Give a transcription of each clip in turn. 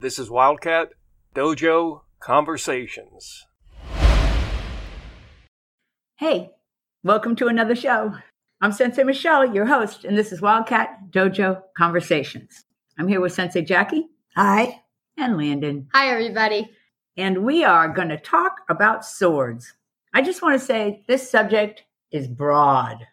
This is Wildcat Dojo Conversations. Hey, welcome to another show. I'm Sensei Michelle, your host, and this is Wildcat Dojo Conversations. I'm here with Sensei Jackie. Hi. And Landon. Hi, everybody. And we are going to talk about swords. I just want to say this subject is broad.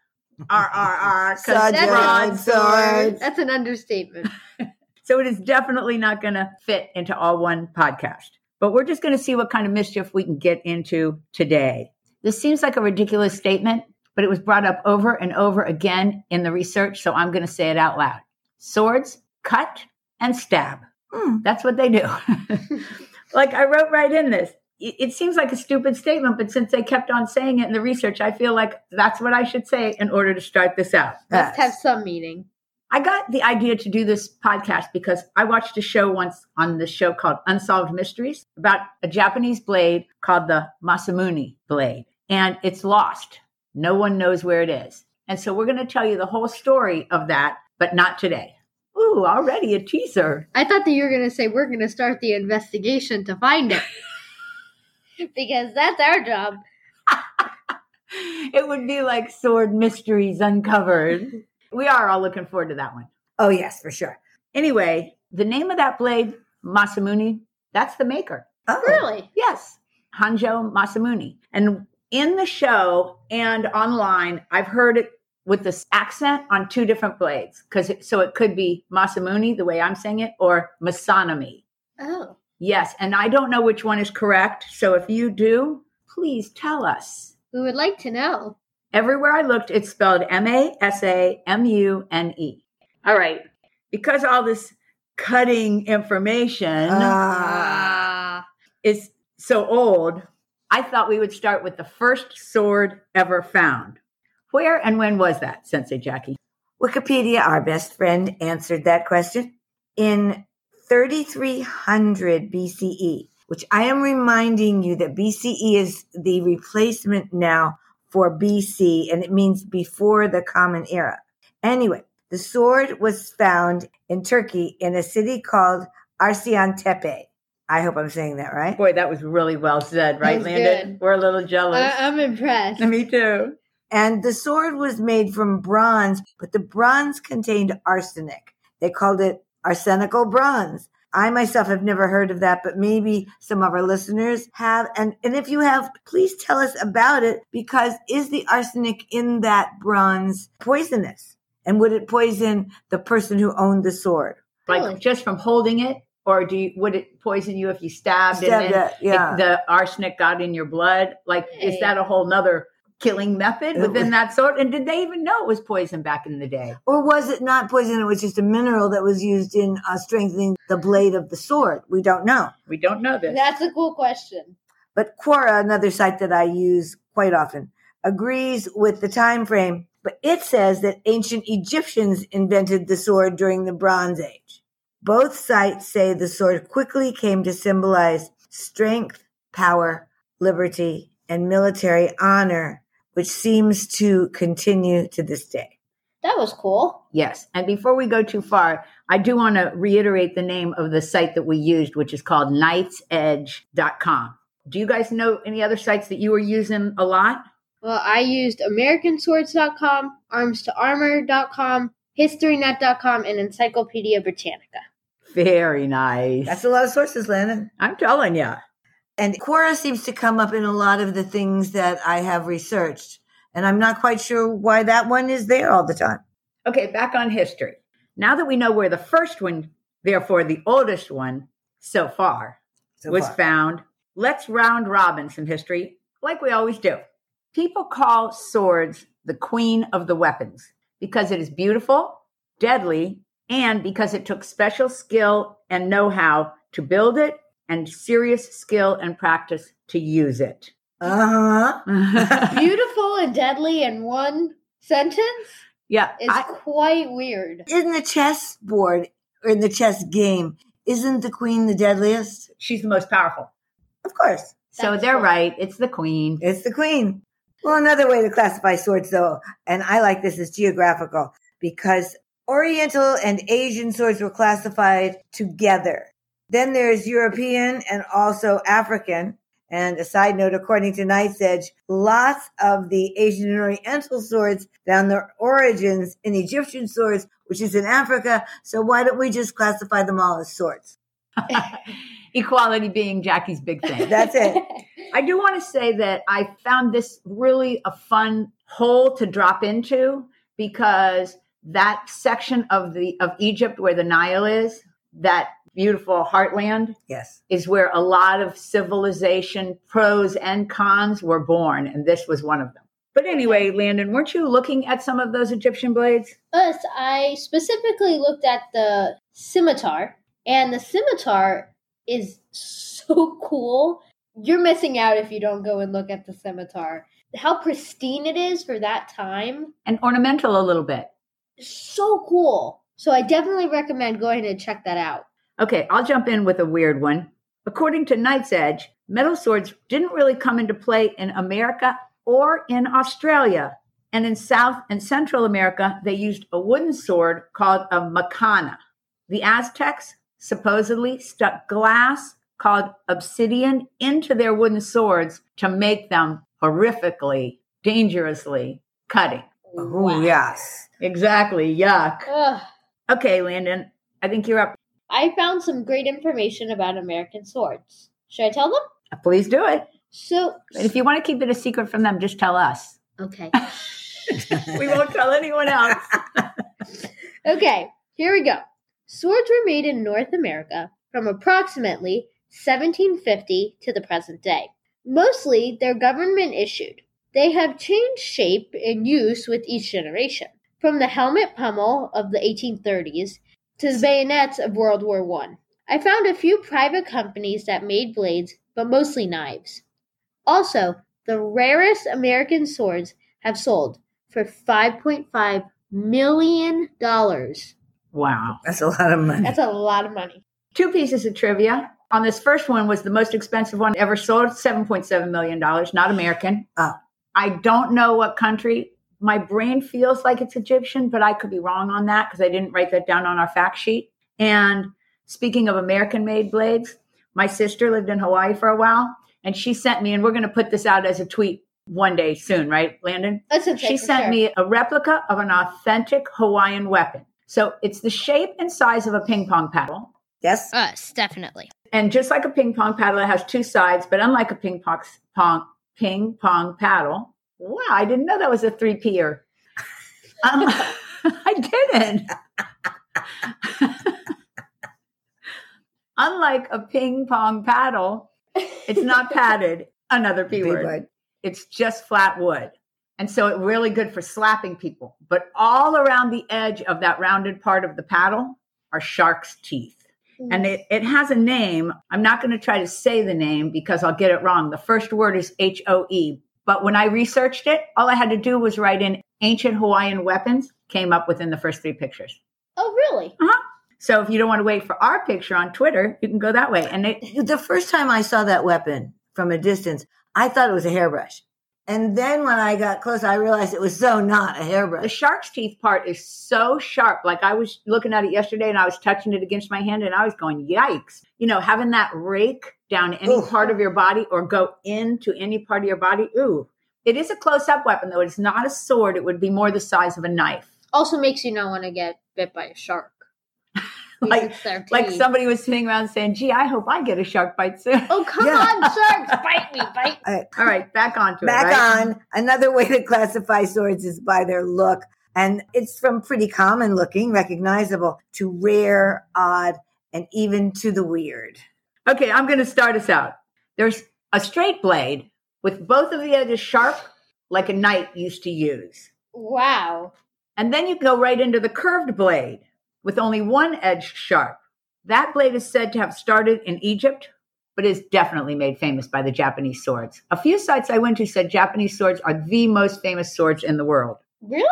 R R R. Broad swords. That's an understatement. So it is definitely not going to fit into all one podcast. But we're just going to see what kind of mischief we can get into today. This seems like a ridiculous statement, but it was brought up over and over again in the research. So I'm going to say it out loud. Swords cut and stab. Hmm. That's what they do. like I wrote right in this. It it seems like a stupid statement, but since they kept on saying it in the research, I feel like that's what I should say in order to start this out. Must have some meaning. I got the idea to do this podcast because I watched a show once on this show called Unsolved Mysteries about a Japanese blade called the Masamune blade, and it's lost. No one knows where it is. And so we're going to tell you the whole story of that, but not today. Ooh, already a teaser. I thought that you were going to say we're going to start the investigation to find it. because that's our job. It would be like Sword Mysteries Uncovered. We are all looking forward to that one. Oh, yes, for sure. Anyway, the name of that blade, Masamune, that's the maker. Oh, Really? Yes, Hanjo Masamune. And in the show and online, I've heard it with this accent on two different blades. Because so it could be Masamune, the way I'm saying it, or Masanami. Oh. Yes, and I don't know which one is correct. So if you do, please tell us. We would like to know. Everywhere I looked, it's spelled M A S A M U N E. All right. Because all this cutting information Ah. Ah. is so old, I thought we would start with the first sword ever found. Where and when was that, Sensei Jackie? Wikipedia, our best friend, answered that question in 3300 BCE, E, which I am reminding you that BCE is the replacement now for BC, and it means before the Common Era. Anyway, the sword was found in Turkey in a city called Arsiantepe. I hope I'm saying that right. Boy, that was really well said, right, Landon? good. We're a little jealous. I- I'm impressed. Me too. And the sword was made from bronze, but the bronze contained arsenic. They called it arsenical bronze. I myself have never heard of that, but maybe some of our listeners have. And, and if you have, please tell us about it because is the arsenic in that bronze poisonous? And would it poison the person who owned the sword? Like Really? just from holding it, or do you, would it poison you if you stabbed, Stabbed and then it, yeah. the, the arsenic got in your blood? Like, is that a whole nother killing method within was- that sword? And did they even know it was poison back in the day? Or was it not poison? It was just a mineral that was used in uh, strengthening the blade of the sword. We don't know. We don't know this. That's a cool question. But Quora, another site that I use quite often, agrees with the time frame, but it says that ancient Egyptians invented the sword during the Bronze Age. Both sites say the sword quickly came to symbolize strength, power, liberty, and military honor, which seems to continue to this day. That was cool. Yes. And before we go too far, I do want to reiterate the name of the site that we used, which is called knightsedge.com. Do you guys know any other sites that you were using a lot? Well, I used AmericanSwords.com, ArmsToArmor.com, HistoryNet.com, and Encyclopedia Britannica. Very nice. That's a lot of sources, Landon. I'm telling you. And Quora seems to come up in a lot of the things that I have researched. And I'm not quite sure why that one is there all the time. Okay, back on history. Now that we know where the first one, therefore the oldest one so far, So was far. found, let's round robin some history like we always do. People call swords the queen of the weapons because it is beautiful, deadly, and because it took special skill and know how to build it and serious skill and practice to use it. Uh huh. Beautiful and deadly in one sentence yeah, It's I- quite weird. In the chess board or in the chess game, isn't the queen the deadliest? she's the most powerful. Of course. So they're cool. right. It's the queen. It's the queen. Well, another way to classify swords, though, and I like this, is geographical because Oriental and Asian swords were classified together. Then there's European and also African. And a side note, according to Knight's Edge, lots of the Asian and Oriental swords found their origins in Egyptian swords, which is in Africa. So why don't we just classify them all as swords? Equality being Jackie's big thing. That's it. I do want to say that I found this really a fun hole to drop into because that section of the of Egypt where the Nile is, that beautiful heartland, Yes. is where a lot of civilization pros and cons were born, and this was one of them. But anyway, Landon, weren't you looking at some of those Egyptian blades? Us, I specifically looked at the scimitar, and the scimitar is so cool. You're missing out if you don't go and look at the scimitar. How pristine it is for that time. And ornamental a little bit. So cool. So I definitely recommend going and check that out. Okay, I'll jump in with a weird one. According to Knight's Edge, metal swords didn't really come into play in America or in Australia. And in South and Central America, they used a wooden sword called a macana. The Aztecs supposedly stuck glass called obsidian into their wooden swords to make them horrifically, dangerously cutting. Oh, yes. Exactly, yuck. Ugh. Okay, Landon, I think you're up. I found some great information about American swords. Should I tell them? Please do it. So, But if you want to keep it a secret from them, just tell us. okay. we won't tell anyone else. Okay, here we go. Swords were made in North America from approximately 1750 to the present day. Mostly, they're government issued. They have changed shape and use with each generation, from the helmet pommel of the 1830s to the bayonets of World War I. I found a few private companies that made blades, but mostly knives. Also, the rarest American swords have sold for $5.5 million. Wow. That's a lot of money. That's a lot of money. Two pieces of trivia. On this first one was the most expensive one ever sold, $7.7 million, not American. Oh. I don't know what country. My brain feels like it's Egyptian, but I could be wrong on that because I didn't write that down on our fact sheet. And speaking of American made blades, my sister lived in Hawaii for a while and she sent me, and we're going to put this out as a tweet one day soon, right, Landon? That's okay. she sent sure. me a replica of an authentic Hawaiian weapon. So it's the shape and size of a ping pong paddle. yes. Us, definitely. And just like a ping pong paddle, it has two sides, but unlike a ping pong, pong, ping pong paddle, wow, I didn't know that was a three P-er. Um, I didn't. unlike a ping pong paddle, it's not padded, another P word. word. It's just flat wood. And so it's really good for slapping people. But all around the edge of that rounded part of the paddle are shark's teeth. And it, it has a name. I'm not going to try to say the name because I'll get it wrong. The first word is H O E. But when I researched it, all I had to do was write in ancient Hawaiian weapons, came up within the first three pictures. Oh, really? Uh huh. So if you don't want to wait for our picture on Twitter, you can go that way. And it, The first time I saw that weapon from a distance, I thought it was a hairbrush. And then when I got close, I realized it was so not a hairbrush. the shark's teeth part is so sharp. Like I was looking at it yesterday and I was touching it against my hand and I was going, yikes. You know, having that rake down any Ooh. part of your body or go into any part of your body. Ooh. It is a close up weapon, though. It's not a sword. It would be more the size of a knife. Also makes you not want to get bit by a shark. Like- Because it's their Like somebody was sitting around saying, gee, I hope I get a shark bite soon. Oh, come Yeah. on, sharks! Bite me, bite All right, All right, back onto back it. right? on. Another way to classify swords is by their look. And it's from pretty common looking, recognizable, to rare, odd, and even to the weird. Okay, I'm going to start us out. There's a straight blade with both of the edges sharp, like a knight used to use. Wow. And then you go right into the curved blade with only one edge sharp. That blade is said to have started in Egypt, but is definitely made famous by the Japanese swords. A few sites I went to said Japanese swords are the most famous swords in the world. Really?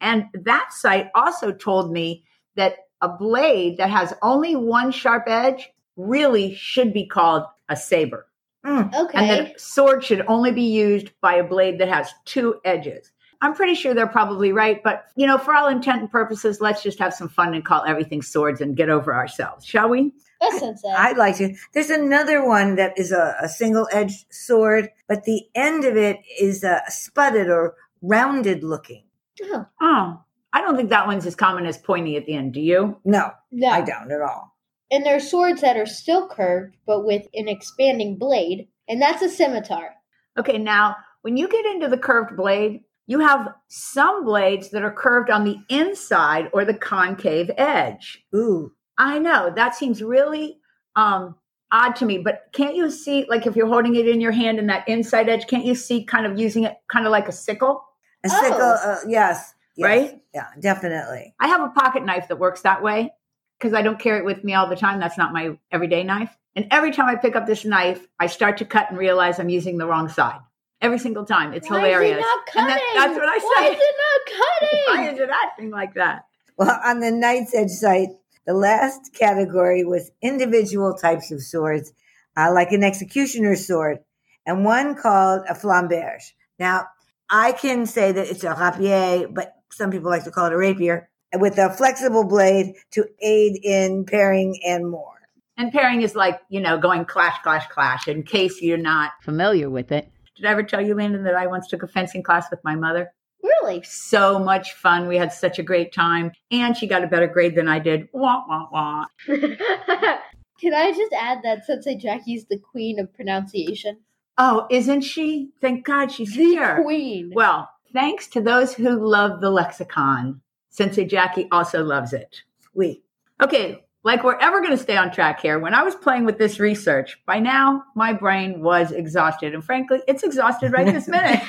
And that site also told me that a blade that has only one sharp edge really should be called a saber. Mm. Okay. And that a sword should only be used by a blade that has two edges. I'm pretty sure they're probably right, but you know, for all intent and purposes, let's just have some fun and call everything swords and get over ourselves, shall we? That's sensei. I'd like to. There's another one that is a, a single edged sword, but the end of it is uh, sputted or rounded looking. oh, Oh, I don't think that one's as common as pointy at the end. Do you? No, no. I don't at all. And there are swords that are still curved, but with an expanding blade, and that's a scimitar. Okay, now when you get into the curved blade, you have some blades that are curved on the inside or the concave edge. Ooh, I know that seems really um, odd to me, but can't you see, like if you're holding it in your hand in that inside edge, can't you see kind of using it kind of like a sickle? a Oh. sickle. Uh, yes, yes, Right? Yeah, definitely. I have a pocket knife that works that way because I don't carry it with me all the time. That's not my everyday knife. And every time I pick up this knife, I start to cut and realize I'm using the wrong side. Every single time. It's Why hilarious. Is it not And cutting? that- that's what I Why is it not Why cutting? is it acting like that? Well, on the Knight's Edge site, the last category was individual types of swords, uh, like an executioner's sword, and one called a flamberge. Now, I can say that it's a rapier, but some people like to call it a rapier, with a flexible blade to aid in pairing and more. And pairing is like, you know, going clash, clash, clash, in case you're not familiar with it. Did I ever tell you, Landon, that I once took a fencing class with my mother? Really? So much fun. We had such a great time. And she got a better grade than I did. Wah, wah, wah. Can I just add that Sensei Jackie's the queen of pronunciation? Oh, isn't she? Thank God she's here. Queen. Well, thanks to those who love the lexicon. Sensei Jackie also loves it. We. Okay, like we're ever going to stay on track here. When I was playing with this research, by now my brain was exhausted. And frankly, it's exhausted right this minute.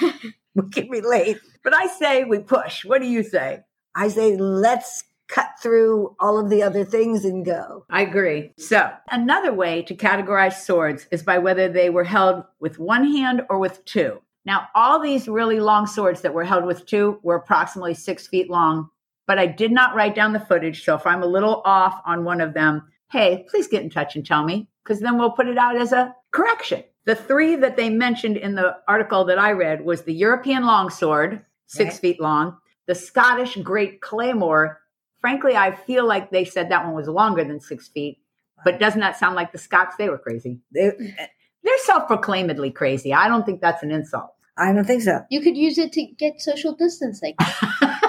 We can relate. but I say we push. What do you say? I say, let's cut through all of the other things and go. I agree. So, another way to categorize swords is by whether they were held with one hand or with two. Now, all these really long swords that were held with two were approximately six feet long, but I did not write down the footage. So, if I'm a little off on one of them, hey, please get in touch and tell me, because then we'll put it out as a correction. The three that they mentioned in the article that I read was the European longsword, six Right. feet long, the Scottish Great Claymore. Frankly, I feel like they said that one was longer than six feet, but doesn't that sound like the Scots? They were crazy. They, They're self proclaimedly crazy. I don't think that's an insult. I don't think so. You could use it to get social distancing.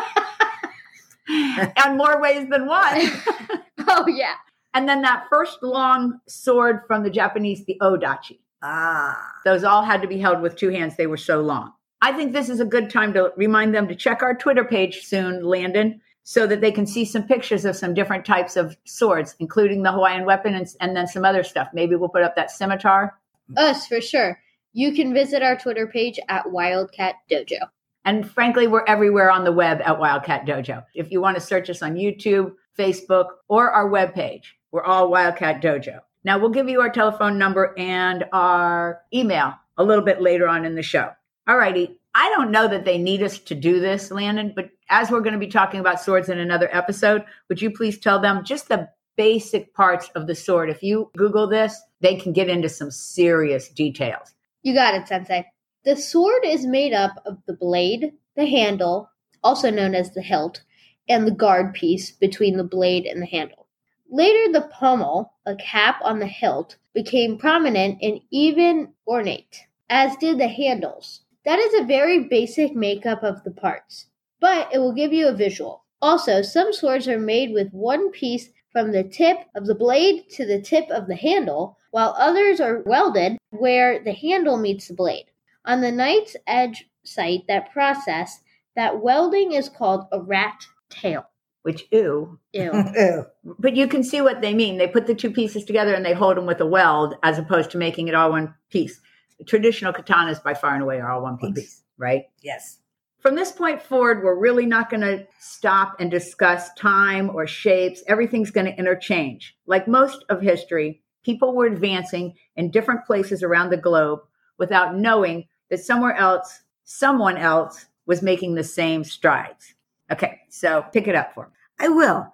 and more ways than one. oh, yeah. and then that first long sword from the Japanese, the Odachi. Ah, Those all had to be held with two hands. They were so long. I think this is a good time to remind them to check our Twitter page soon, Landon, so that they can see some pictures of some different types of swords, including the Hawaiian weapon and, and then some other stuff. Maybe we'll put up that scimitar. Us, for sure. You can visit our Twitter page at Wildcat Dojo. And frankly, we're everywhere on the web at Wildcat Dojo. If you want to search us on YouTube, Facebook, or our webpage, we're all Wildcat Dojo. Now, we'll give you our telephone number and our email a little bit later on in the show. All righty. I don't know that they need us to do this, Landon, but as we're going to be talking about swords in another episode, would you please tell them just the basic parts of the sword? If you Google this, they can get into some serious details. You got it, Sensei. The sword is made up of the blade, the handle, also known as the hilt, and the guard piece between the blade and the handle. Later, the pommel, a cap on the hilt, became prominent and even ornate, as did the handles. That is a very basic makeup of the parts, but it will give you a visual. Also, some swords are made with one piece from the tip of the blade to the tip of the handle, while others are welded where the handle meets the blade. On the Knight's Edge site that process, that welding is called a rat tail. Which, ew, Ew. ew. But you can see what they mean. They put the two pieces together and they hold them with a weld as opposed to making it all one piece. Traditional katanas, by far and away, are all one piece, One piece. right? Yes. From this point forward, we're really not going to stop and discuss time or shapes. Everything's going to interchange. Like most of history, people were advancing in different places around the globe without knowing that somewhere else, someone else was making the same strides. Okay, so pick it up for me. I will.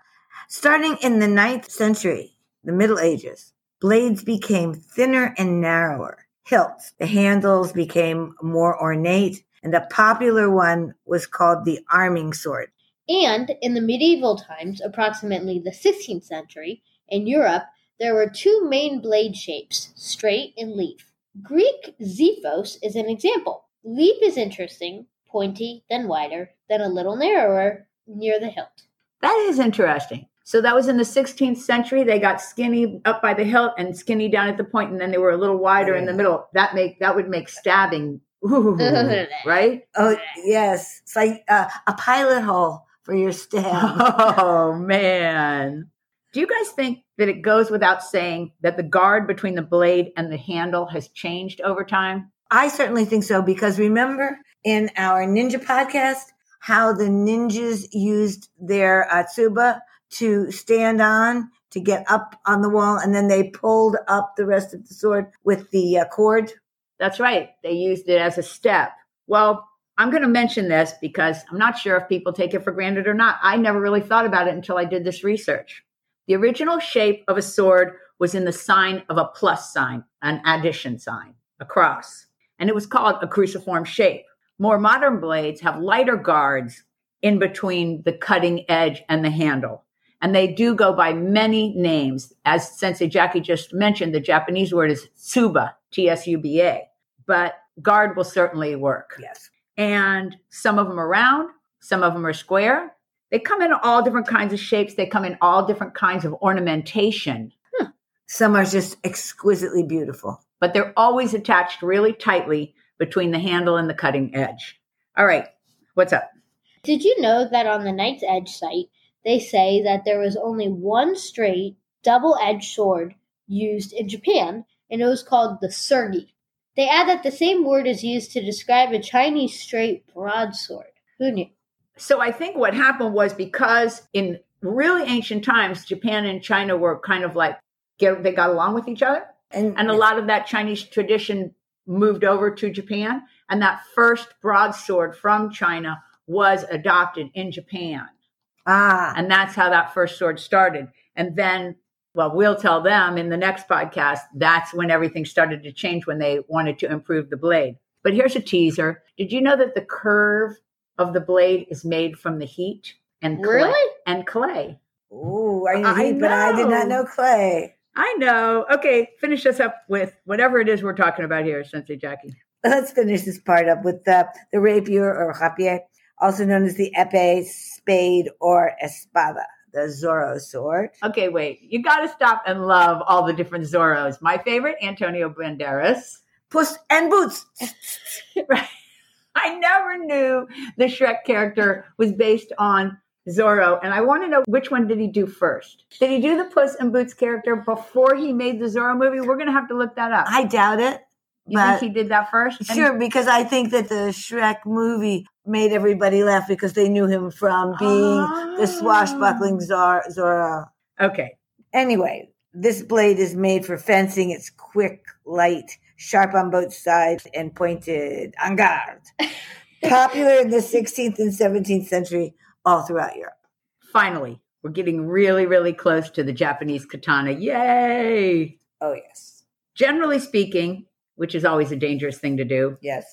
Starting in the ninth century, the Middle Ages, blades became thinner and narrower. Hilts, the handles became more ornate, And a popular one was called the arming sword. And in the medieval times, approximately the 16th century, in Europe, there were two main blade shapes, straight and leaf. Greek xiphos is an example. Leaf is interesting, pointy, then wider, then a little narrower near the hilt. That is interesting. So that was in the 16th century. They got skinny up by the hilt and skinny down at the point, and then they were a little wider in the middle. That make that would make stabbing, ooh, right? Oh, yes. It's like uh, a pilot hole for your stab. Oh man. Do you guys think that it goes without saying that the guard between the blade and the handle has changed over time? I certainly think so because remember in our ninja podcast how the ninjas used their atsuba to stand on to get up on the wall and then they pulled up the rest of the sword with the uh, cord. That's right. They used it as a step. Well, I'm going to mention this because I'm not sure if people take it for granted or not. I never really thought about it until I did this research. The original shape of a sword was in the sign of a plus sign, an addition sign, a cross, and it was called a cruciform shape. More modern blades have lighter guards in between the cutting edge and the handle. And they do go by many names. As Sensei Jackie just mentioned, the Japanese word is tsuba, T S U B A. But guard will certainly work. Yes. And some of them are round, some of them are square. They come in all different kinds of shapes. They come in all different kinds of ornamentation, hmm. Some are just exquisitely beautiful. but they're always attached really tightly between the handle and the cutting edge. All right, what's up? Did you know that on the Knight's Edge site, they say that there was only one straight, double edged sword used in Japan, and it was called the tsurugi? They add that the same word is used to describe a Chinese straight broadsword. Who knew? So I think what happened was because in really ancient times, Japan and China were kind of like get, they got along with each other, And, and a lot of that Chinese tradition moved over to Japan, and that first broadsword from China was adopted in Japan. ah, And that's how that first sword started. And then, well, we'll tell them in the next podcast, that's when everything started to change when they wanted to improve the blade. But here's a teaser. Did you know that the curve of the blade is made from the heat and clay? Really? And clay. ooh, I knew I heat, but I did not know. know clay. I know. Okay, finish us up with whatever it is we're talking about here, Sensei Jackie. Let's finish this part up with the, the rapier or rapier, also known as the epee, spade, or espada, the Zorro sword. Okay, wait. You got to stop and love all the different Zorros. My favorite, Antonio Banderas. Puss and boots. right. I never knew the Shrek character was based on Zorro, and I want to know which one did he do first? Did he do the Puss in Boots character before he made the Zorro movie? We're going to have to look that up. I doubt it. you think he did that first? And- Sure, because I think that the Shrek movie made everybody laugh because they knew him from being the ah. swashbuckling Zor- Zorro. Okay. Anyway, this blade is made for fencing. It's quick, light, sharp on both sides, and pointed en garde. Popular in the 16th and 17th century all throughout Europe. Finally, we're getting really, really close to the Japanese katana. Yay! Oh, yes. Generally speaking, which is always a dangerous thing to do, Yes.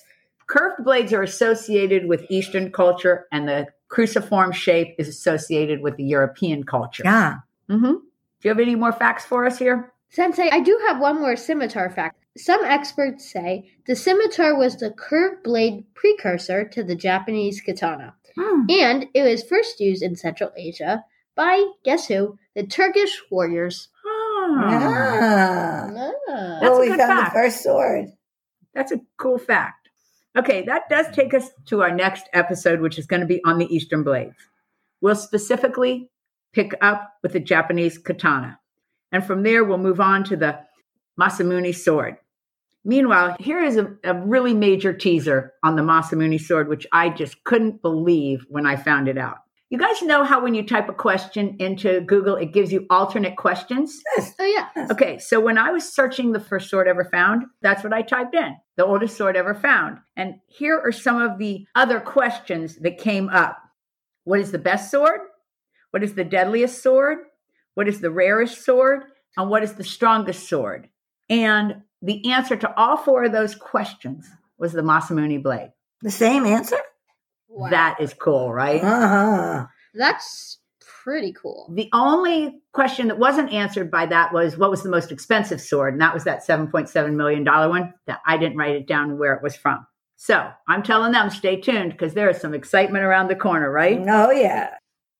curved blades are associated with Eastern culture, and the cruciform shape is associated with the European culture. Yeah. Mm-hmm. Do you have any more facts for us here? Sensei, I do have one more scimitar fact. Some experts say the scimitar was the curved blade precursor to the Japanese katana, Hmm. and it was first used in Central Asia by, guess who? The Turkish warriors. Ah, Ah. Ah. That's well, a we good found fact. the first sword. That's a cool fact. Okay, that does take us to our next episode, which is going to be on the Eastern blades. We'll specifically pick up with the Japanese katana. And from there, we'll move on to the Masamune sword. Meanwhile, here is a, a really major teaser on the Masamune sword, which I just couldn't believe when I found it out. You guys know how when you type a question into Google, it gives you alternate questions? Oh, yeah. Okay, so when I was searching the first sword ever found, that's what I typed in the oldest sword ever found. And here are some of the other questions that came up What is the best sword? What is the deadliest sword? What is the rarest sword? And what is the strongest sword? And the answer to all four of those questions was the Masamune blade. The same answer? Wow. That is cool, right? Uh-huh. That's pretty cool. The only question that wasn't answered by that was what was the most expensive sword? And that was that $7.7 million one that I didn't write it down where it was from. So I'm telling them, stay tuned because there is some excitement around the corner, right? Oh, yeah.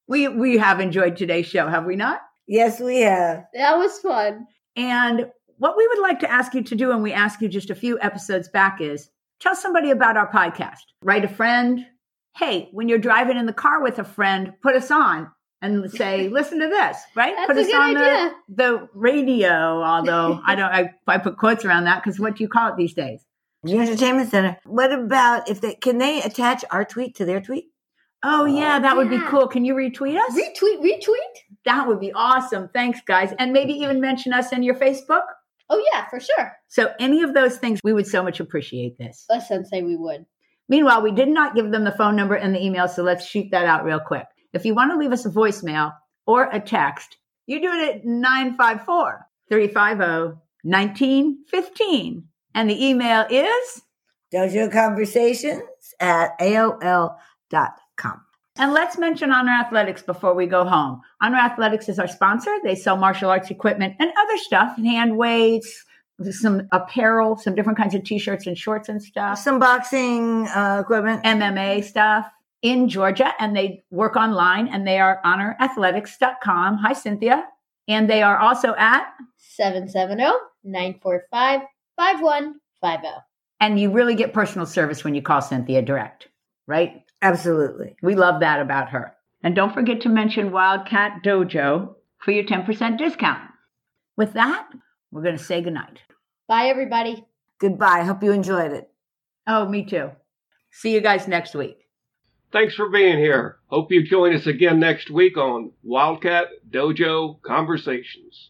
We, we have enjoyed today's show, have we not? Yes, we have. That was fun. And what we would like to ask you to do, and we asked you just a few episodes back, is tell somebody about our podcast. Write a friend. Hey, when you're driving in the car with a friend, put us on and say, listen to this, right? That's put a us good on idea. the, the radio, although I don't, I, I put quotes around that because what do you call it these days? The Entertainment Center. What about if they can they attach our tweet to their tweet? Oh, yeah, oh, that would be cool. Can you retweet us? Retweet, retweet. that would be awesome. Thanks, guys. And maybe even mention us in your Facebook. Oh yeah, for sure. So, any of those things, we would so much appreciate this. Let's say we would. Meanwhile, we did not give them the phone number and the email, so let's shoot that out real quick. If you want to leave us a voicemail or a text, you do it at 954 350 1915. And the email is, Dojo Conversations at AOL.com. and let's mention Honor Athletics before we go home. Honor Athletics is our sponsor. They sell martial arts equipment and other stuff, hand weights, some apparel, some different kinds of t shirts and shorts and stuff. Some boxing uh, equipment. MMA stuff in Georgia and they work online and they are honorathletics.com. Hi, Cynthia. And they are also at, 770-945-5150. and you really get personal service when you call Cynthia direct, right? Absolutely. We love that about her. And don't forget to mention Wildcat Dojo for your 10% discount. With that, we're going to say goodnight. Bye everybody. Goodbye. Hope you enjoyed it. Oh, me too. See you guys next week. Thanks for being here. Hope you join us again next week on Wildcat Dojo Conversations.